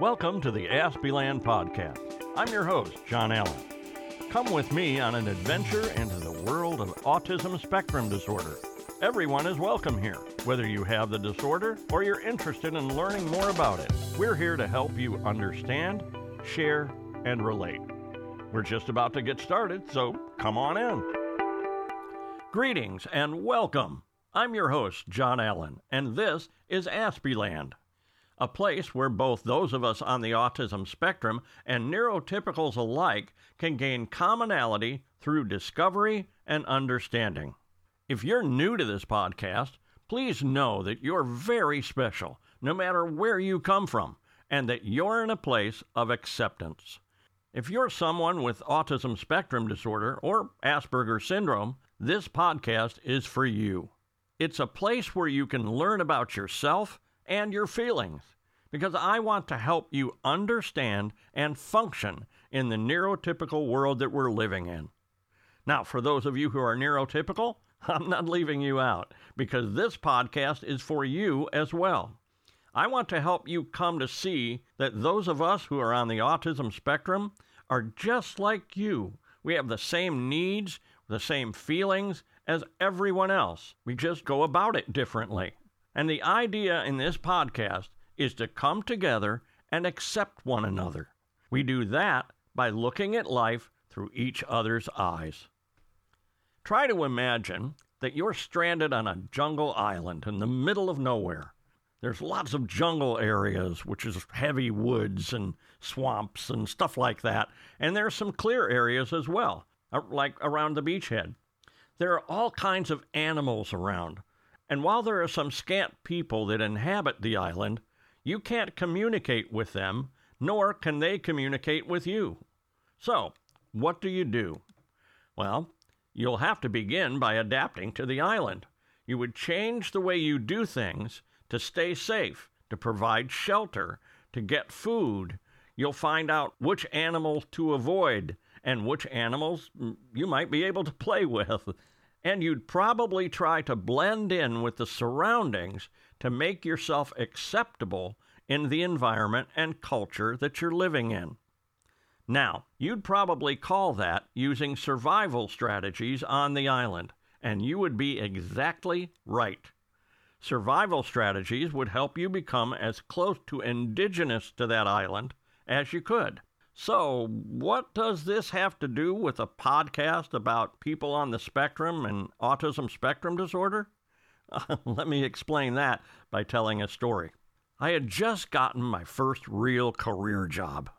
Welcome to the Aspieland Podcast. I'm your host, John Allen. Come with me on an adventure into the world of autism spectrum disorder. Everyone is welcome here, whether you have the disorder or you're interested in learning more about it. We're here to help you understand, share, and relate. We're just about to get started, so come on in. Greetings and welcome. I'm your host, John Allen, and this is Aspieland a place where both those of us on the autism spectrum and neurotypicals alike can gain commonality through discovery and understanding. If you're new to this podcast, please know that you're very special, no matter where you come from, and that you're in a place of acceptance. If you're someone with autism spectrum disorder or Asperger's syndrome, this podcast is for you. It's a place where you can learn about yourself and your feelings because I want to help you understand and function in the neurotypical world that we're living in. Now, for those of you who are neurotypical, I'm not leaving you out because this podcast is for you as well. I want to help you come to see that those of us who are on the autism spectrum are just like you. We have the same needs, the same feelings as everyone else. We just go about it differently. And the idea in this podcast is to come together and accept one another. We do that by looking at life through each other's eyes. Try to imagine that you're stranded on a jungle island in the middle of nowhere. There's lots of jungle areas, which is heavy woods and swamps and stuff like that. And there's some clear areas as well, uh, like around the beachhead. There are all kinds of animals around. And while there are some scant people that inhabit the island, you can't communicate with them, nor can they communicate with you. So, what do you do? Well, you'll have to begin by adapting to the island. You would change the way you do things to stay safe, to provide shelter, to get food. You'll find out which animals to avoid and which animals mm, you might be able to play with. And you'd probably try to blend in with the surroundings to make yourself acceptable in the environment and culture that you're living in. Now, you'd probably call that using survival strategies on the island, and you would be exactly right. Survival strategies would help you become as close to indigenous to that island as you could. So, what does this have to do with a podcast about people on the spectrum and autism spectrum disorder? Let me explain that by telling a story. I had just gotten my first real career job.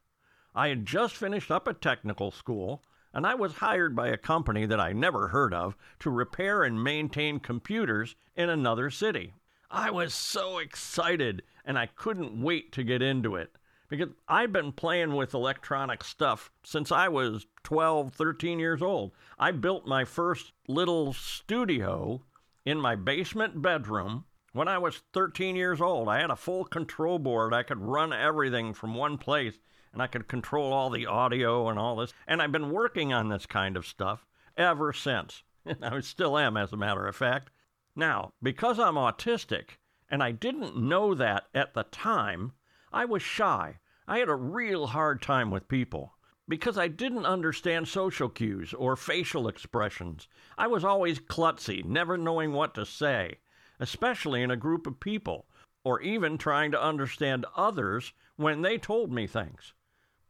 I had just finished up a technical school and I was hired by a company that I never heard of to repair and maintain computers in another city. I was so excited and I couldn't wait to get into it because I've been playing with electronic stuff since I was 12, 13 years old. I built my first little studio in my basement bedroom when I was 13 years old. I had a full control board. I could run everything from one place and I could control all the audio and all this. And I've been working on this kind of stuff ever since. I still am, as a matter of fact. Now, because I'm autistic, and I didn't know that at the time, I was shy. I had a real hard time with people because I didn't understand social cues or facial expressions. I was always klutzy, never knowing what to say, especially in a group of people, or even trying to understand others when they told me things.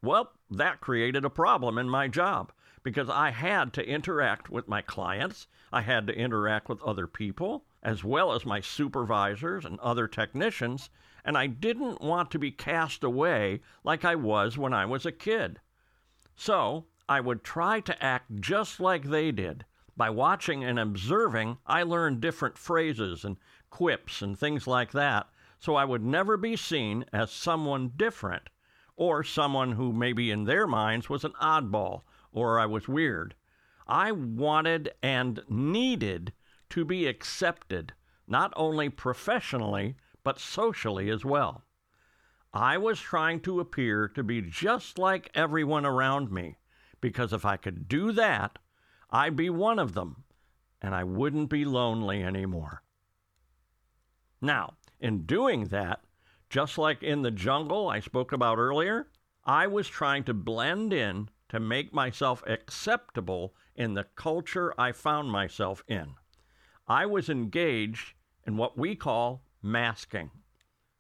Well, that created a problem in my job because I had to interact with my clients, I had to interact with other people, as well as my supervisors and other technicians, and I didn't want to be cast away like I was when I was a kid. So, I would try to act just like they did. By watching and observing, I learned different phrases and quips and things like that, so I would never be seen as someone different or someone who maybe in their minds was an oddball or I was weird. I wanted and needed to be accepted, not only professionally, but socially as well. I was trying to appear to be just like everyone around me, because if I could do that, I'd be one of them, and I wouldn't be lonely anymore. Now, in doing that, Just like in the jungle I spoke about earlier, I was trying to blend in to make myself acceptable in the culture I found myself in. I was engaged in what we call masking.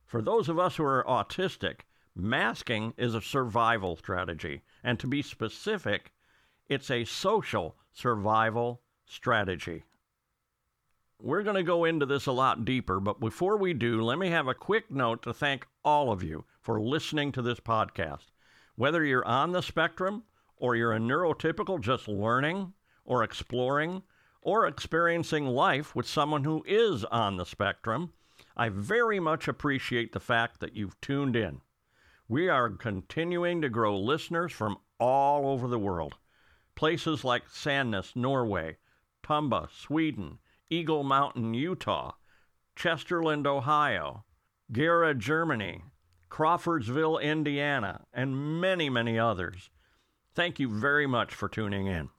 For those of us who are autistic, masking is a survival strategy. And to be specific, it's a social survival strategy. We're going to go into this a lot deeper, but before we do, let me have a quick note to thank all of you for listening to this podcast. Whether you're on the spectrum or you're a neurotypical just learning or exploring or experiencing life with someone who is on the spectrum, I very much appreciate the fact that you've tuned in. We are continuing to grow listeners from all over the world. Places like Sandnes, Norway, Tumba, Sweden, Eagle Mountain, Utah, Chesterland, Ohio, Gera, Germany, Crawfordsville, Indiana, and many, many others. Thank you very much for tuning in.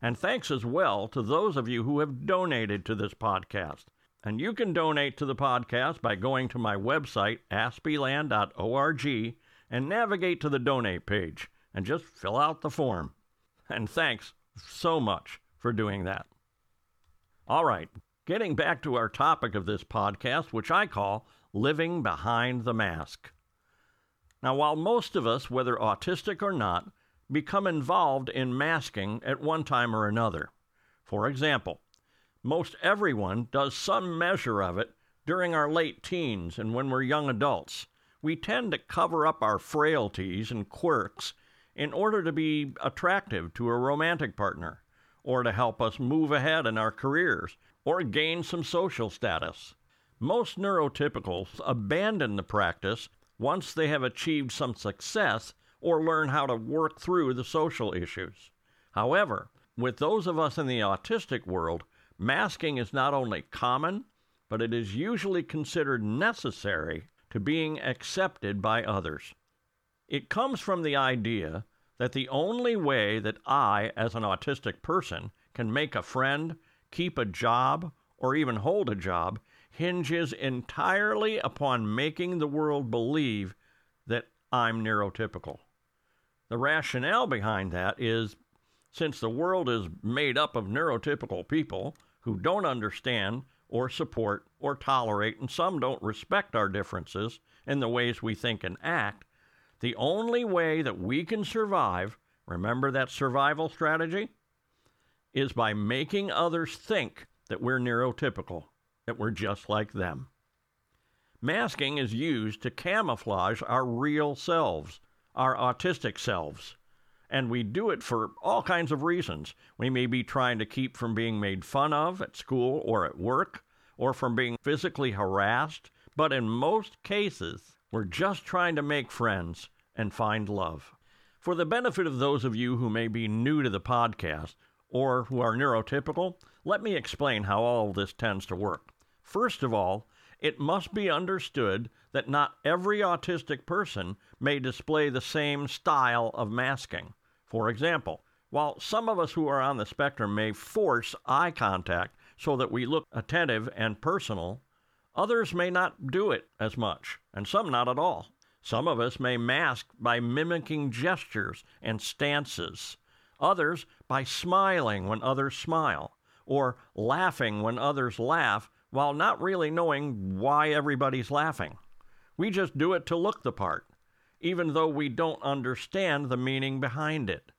And thanks as well to those of you who have donated to this podcast. And you can donate to the podcast by going to my website, aspieland.org, and navigate to the donate page and just fill out the form. And thanks so much for doing that. All right, getting back to our topic of this podcast, which I call Living Behind the Mask. Now, while most of us, whether autistic or not, become involved in masking at one time or another, for example, most everyone does some measure of it during our late teens and when we're young adults. We tend to cover up our frailties and quirks in order to be attractive to a romantic partner, or to help us move ahead in our careers, or gain some social status. Most neurotypicals abandon the practice once they have achieved some success or learn how to work through the social issues. However, with those of us in the autistic world, Masking is not only common, but it is usually considered necessary to being accepted by others. It comes from the idea that the only way that I, as an autistic person, can make a friend, keep a job, or even hold a job hinges entirely upon making the world believe that I'm neurotypical. The rationale behind that is since the world is made up of neurotypical people, who don't understand or support or tolerate, and some don't respect our differences in the ways we think and act, the only way that we can survive, remember that survival strategy, is by making others think that we're neurotypical, that we're just like them. Masking is used to camouflage our real selves, our autistic selves and we do it for all kinds of reasons. We may be trying to keep from being made fun of at school or at work, or from being physically harassed, but in most cases, we're just trying to make friends and find love. For the benefit of those of you who may be new to the podcast or who are neurotypical, let me explain how all this tends to work. First of all, it must be understood that not every autistic person may display the same style of masking. For example, while some of us who are on the spectrum may force eye contact so that we look attentive and personal, others may not do it as much, and some not at all. Some of us may mask by mimicking gestures and stances, others by smiling when others smile, or laughing when others laugh while not really knowing why everybody's laughing. We just do it to look the part even though we don't understand the meaning behind it.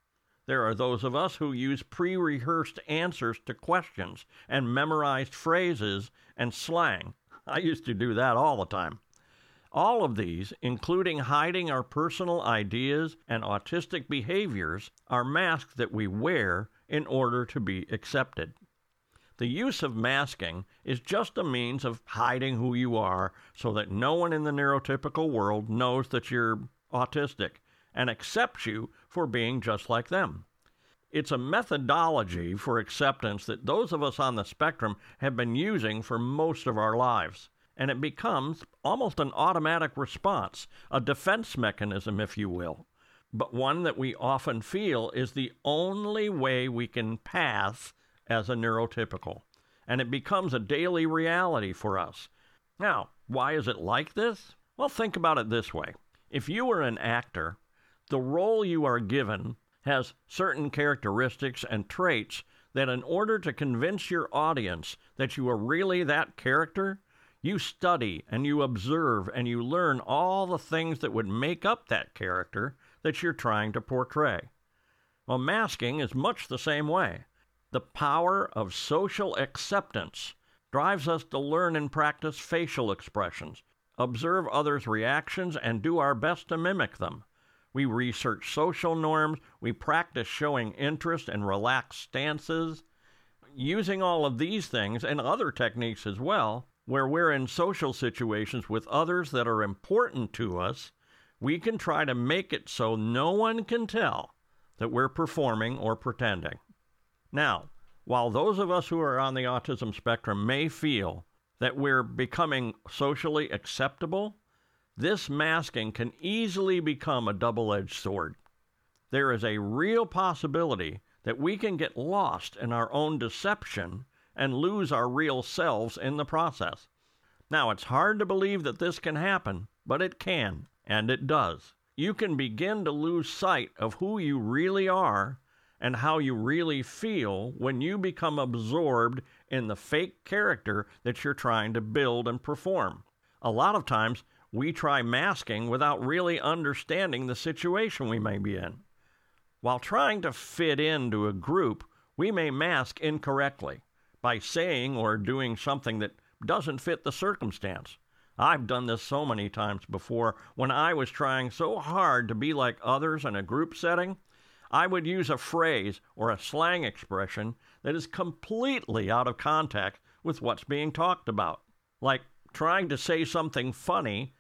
There are those of us who use pre rehearsed answers to questions and memorized phrases and slang. I used to do that all the time. All of these, including hiding our personal ideas and autistic behaviors, are masks that we wear in order to be accepted. The use of masking is just a means of hiding who you are so that no one in the neurotypical world knows that you're autistic and accepts you for being just like them. It's a methodology for acceptance that those of us on the spectrum have been using for most of our lives. And it becomes almost an automatic response, a defense mechanism, if you will, but one that we often feel is the only way we can pass as a neurotypical, and it becomes a daily reality for us. Now, why is it like this? Well, think about it this way if you were an actor, the role you are given has certain characteristics and traits that, in order to convince your audience that you are really that character, you study and you observe and you learn all the things that would make up that character that you're trying to portray. Well, masking is much the same way. The power of social acceptance drives us to learn and practice facial expressions, observe others' reactions, and do our best to mimic them. We research social norms, we practice showing interest and relaxed stances. Using all of these things and other techniques as well, where we're in social situations with others that are important to us, we can try to make it so no one can tell that we're performing or pretending. Now, while those of us who are on the autism spectrum may feel that we're becoming socially acceptable, this masking can easily become a double edged sword. There is a real possibility that we can get lost in our own deception and lose our real selves in the process. Now, it's hard to believe that this can happen, but it can, and it does. You can begin to lose sight of who you really are and how you really feel when you become absorbed in the fake character that you're trying to build and perform. A lot of times, we try masking without really understanding the situation we may be in. While trying to fit into a group, we may mask incorrectly by saying or doing something that doesn't fit the circumstance. I've done this so many times before when I was trying so hard to be like others in a group setting I would use a phrase or a slang expression that is completely out of context with what's being talked about. Like trying to say something funny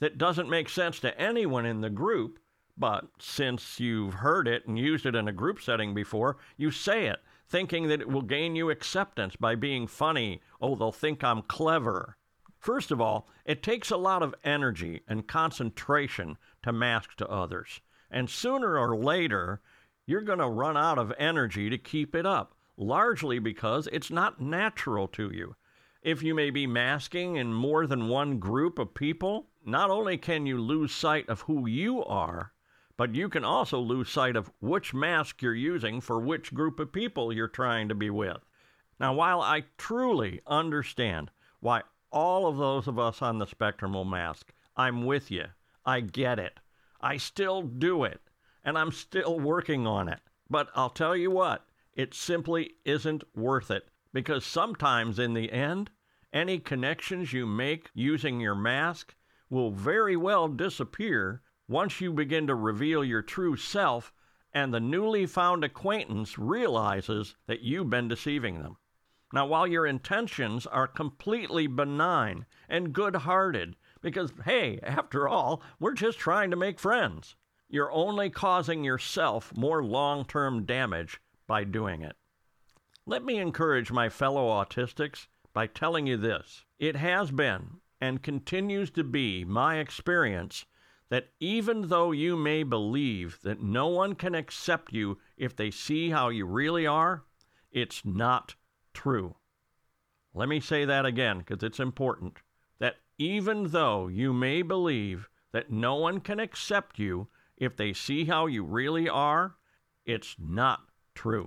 that doesn't make sense to anyone in the group, but since you've heard it and used it in a group setting before, you say it, thinking that it will gain you acceptance by being funny. Oh, they'll think I'm clever. First of all, it takes a lot of energy and concentration to mask to others. And sooner or later, you're going to run out of energy to keep it up, largely because it's not natural to you. If you may be masking in more than one group of people, not only can you lose sight of who you are, but you can also lose sight of which mask you're using for which group of people you're trying to be with. Now, while I truly understand why all of those of us on the spectrum will mask, I'm with you. I get it. I still do it and I'm still working on it. But I'll tell you what, it simply isn't worth it because sometimes in the end, any connections you make using your mask will very well disappear once you begin to reveal your true self and the newly found acquaintance realizes that you've been deceiving them. Now, while your intentions are completely benign and good hearted, because, hey, after all, we're just trying to make friends, you're only causing yourself more long term damage by doing it. Let me encourage my fellow autistics by telling you this. It has been and continues to be my experience that even though you may believe that no one can accept you if they see how you really are, it's not true. Let me say that again because it's important. That even though you may believe that no one can accept you if they see how you really are, it's not true.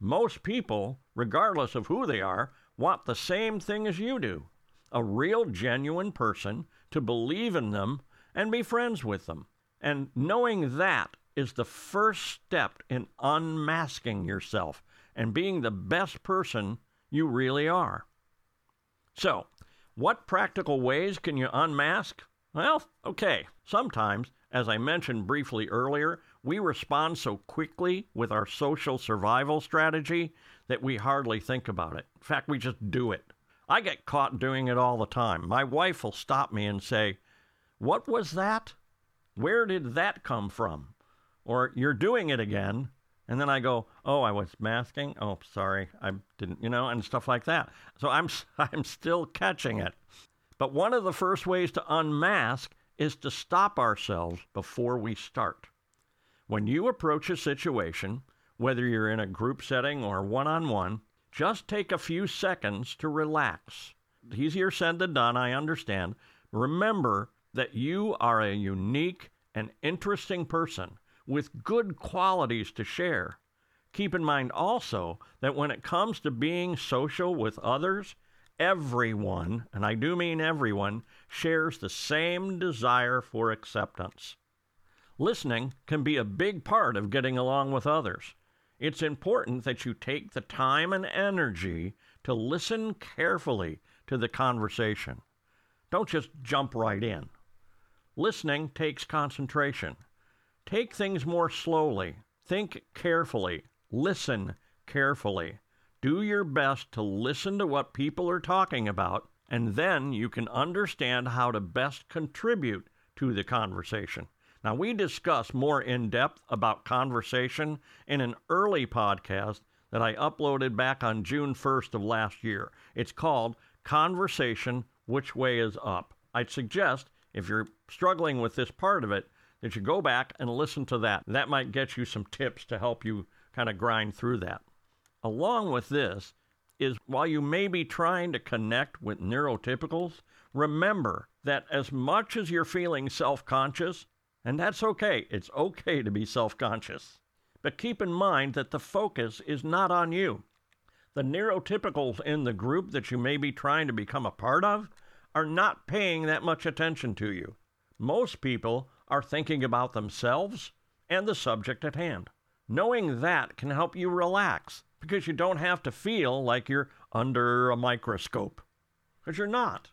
Most people, regardless of who they are, want the same thing as you do a real, genuine person to believe in them and be friends with them. And knowing that is the first step in unmasking yourself and being the best person you really are. So, what practical ways can you unmask? Well, okay, sometimes as I mentioned briefly earlier, we respond so quickly with our social survival strategy that we hardly think about it. In fact, we just do it. I get caught doing it all the time. My wife will stop me and say, What was that? Where did that come from? Or, You're doing it again. And then I go, "Oh, I was masking. Oh, sorry, I didn't, you know, and stuff like that." So I'm I'm still catching it. But one of the first ways to unmask is to stop ourselves before we start. When you approach a situation, whether you're in a group setting or one on one, just take a few seconds to relax. Easier said than done, I understand. Remember that you are a unique and interesting person with good qualities to share. Keep in mind also that when it comes to being social with others, everyone, and I do mean everyone, shares the same desire for acceptance. Listening can be a big part of getting along with others. It's important that you take the time and energy to listen carefully to the conversation. Don't just jump right in. Listening takes concentration. Take things more slowly. Think carefully. Listen carefully. Do your best to listen to what people are talking about, and then you can understand how to best contribute to the conversation. Now, we discuss more in depth about conversation in an early podcast that I uploaded back on June 1st of last year. It's called Conversation Which Way is Up. I'd suggest, if you're struggling with this part of it, that you go back and listen to that. That might get you some tips to help you kind of grind through that. Along with this is while you may be trying to connect with neurotypicals, remember that as much as you're feeling self conscious, and that's okay. It's okay to be self conscious. But keep in mind that the focus is not on you. The neurotypicals in the group that you may be trying to become a part of are not paying that much attention to you. Most people are thinking about themselves and the subject at hand. Knowing that can help you relax because you don't have to feel like you're under a microscope. Because you're not.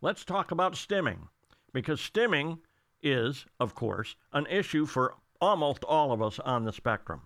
Let's talk about stimming. Because stimming is, of course, an issue for almost all of us on the spectrum.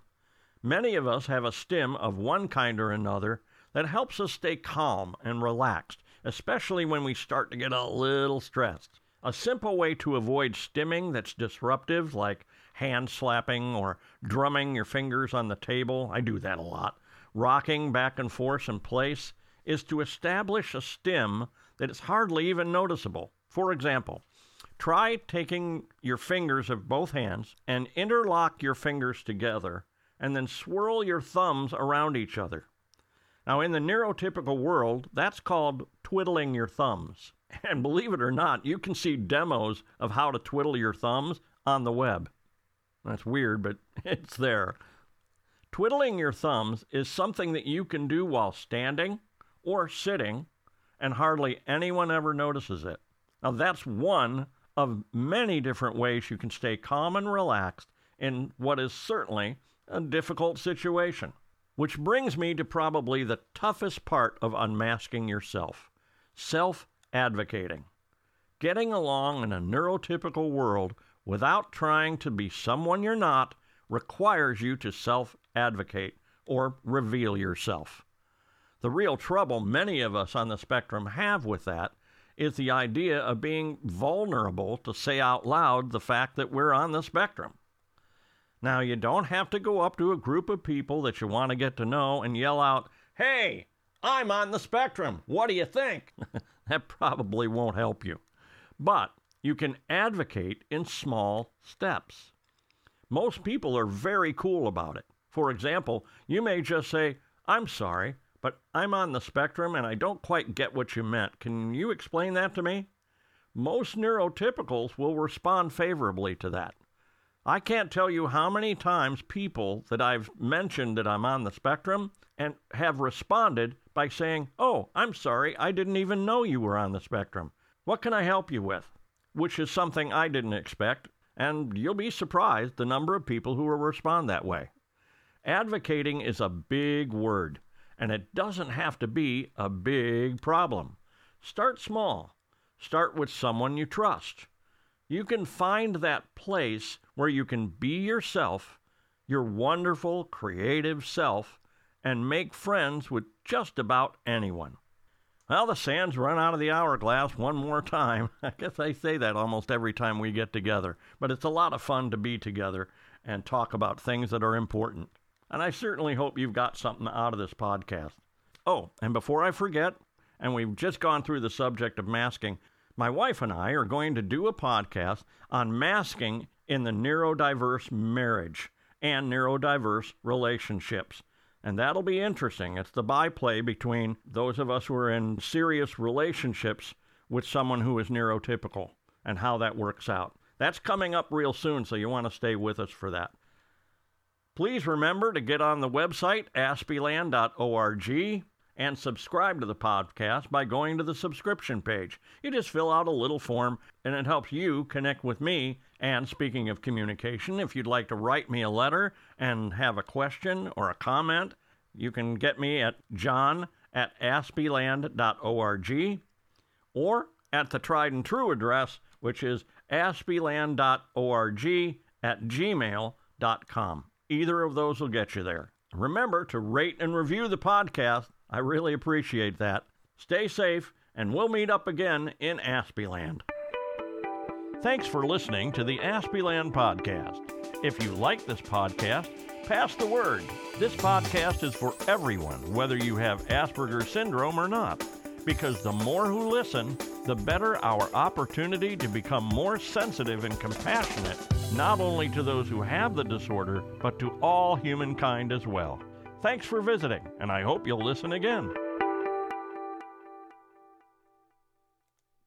Many of us have a stim of one kind or another that helps us stay calm and relaxed, especially when we start to get a little stressed. A simple way to avoid stimming that's disruptive, like hand slapping or drumming your fingers on the table, I do that a lot, rocking back and forth in place, is to establish a stim that is hardly even noticeable. For example, Try taking your fingers of both hands and interlock your fingers together and then swirl your thumbs around each other. Now, in the neurotypical world, that's called twiddling your thumbs. And believe it or not, you can see demos of how to twiddle your thumbs on the web. That's weird, but it's there. Twiddling your thumbs is something that you can do while standing or sitting, and hardly anyone ever notices it. Now, that's one of many different ways you can stay calm and relaxed in what is certainly a difficult situation. Which brings me to probably the toughest part of unmasking yourself self advocating. Getting along in a neurotypical world without trying to be someone you're not requires you to self advocate or reveal yourself. The real trouble many of us on the spectrum have with that is the idea of being vulnerable to say out loud the fact that we're on the spectrum. Now, you don't have to go up to a group of people that you want to get to know and yell out, Hey, I'm on the spectrum. What do you think? that probably won't help you. But you can advocate in small steps. Most people are very cool about it. For example, you may just say, I'm sorry, but I'm on the spectrum and I don't quite get what you meant. Can you explain that to me? Most neurotypicals will respond favorably to that. I can't tell you how many times people that I've mentioned that I'm on the spectrum and have responded by saying, Oh, I'm sorry, I didn't even know you were on the spectrum. What can I help you with? Which is something I didn't expect, and you'll be surprised the number of people who will respond that way. Advocating is a big word and it doesn't have to be a big problem. Start small. Start with someone you trust. You can find that place where you can be yourself, your wonderful, creative self, and make friends with just about anyone. Well, the sand's run out of the hourglass one more time. I guess I say that almost every time we get together, but it's a lot of fun to be together and talk about things that are important. And I certainly hope you've got something out of this podcast. Oh, and before I forget, and we've just gone through the subject of masking, my wife and I are going to do a podcast on masking in the neurodiverse marriage and neurodiverse relationships. And that'll be interesting. It's the byplay between those of us who are in serious relationships with someone who is neurotypical. and how that works out. That's coming up real soon, so you want to stay with us for that. Please remember to get on the website, aspieland.org, and subscribe to the podcast by going to the subscription page. You just fill out a little form, and it helps you connect with me. And speaking of communication, if you'd like to write me a letter and have a question or a comment, you can get me at john at aspieland.org or at the tried and true address, which is aspieland.org at gmail.com. Either of those will get you there. Remember to rate and review the podcast. I really appreciate that. Stay safe, and we'll meet up again in Aspieland. Thanks for listening to the Aspieland podcast. If you like this podcast, pass the word. This podcast is for everyone, whether you have Asperger's syndrome or not, because the more who listen, the better our opportunity to become more sensitive and compassionate, not only to those who have the disorder, but to all humankind as well. Thanks for visiting, and I hope you'll listen again.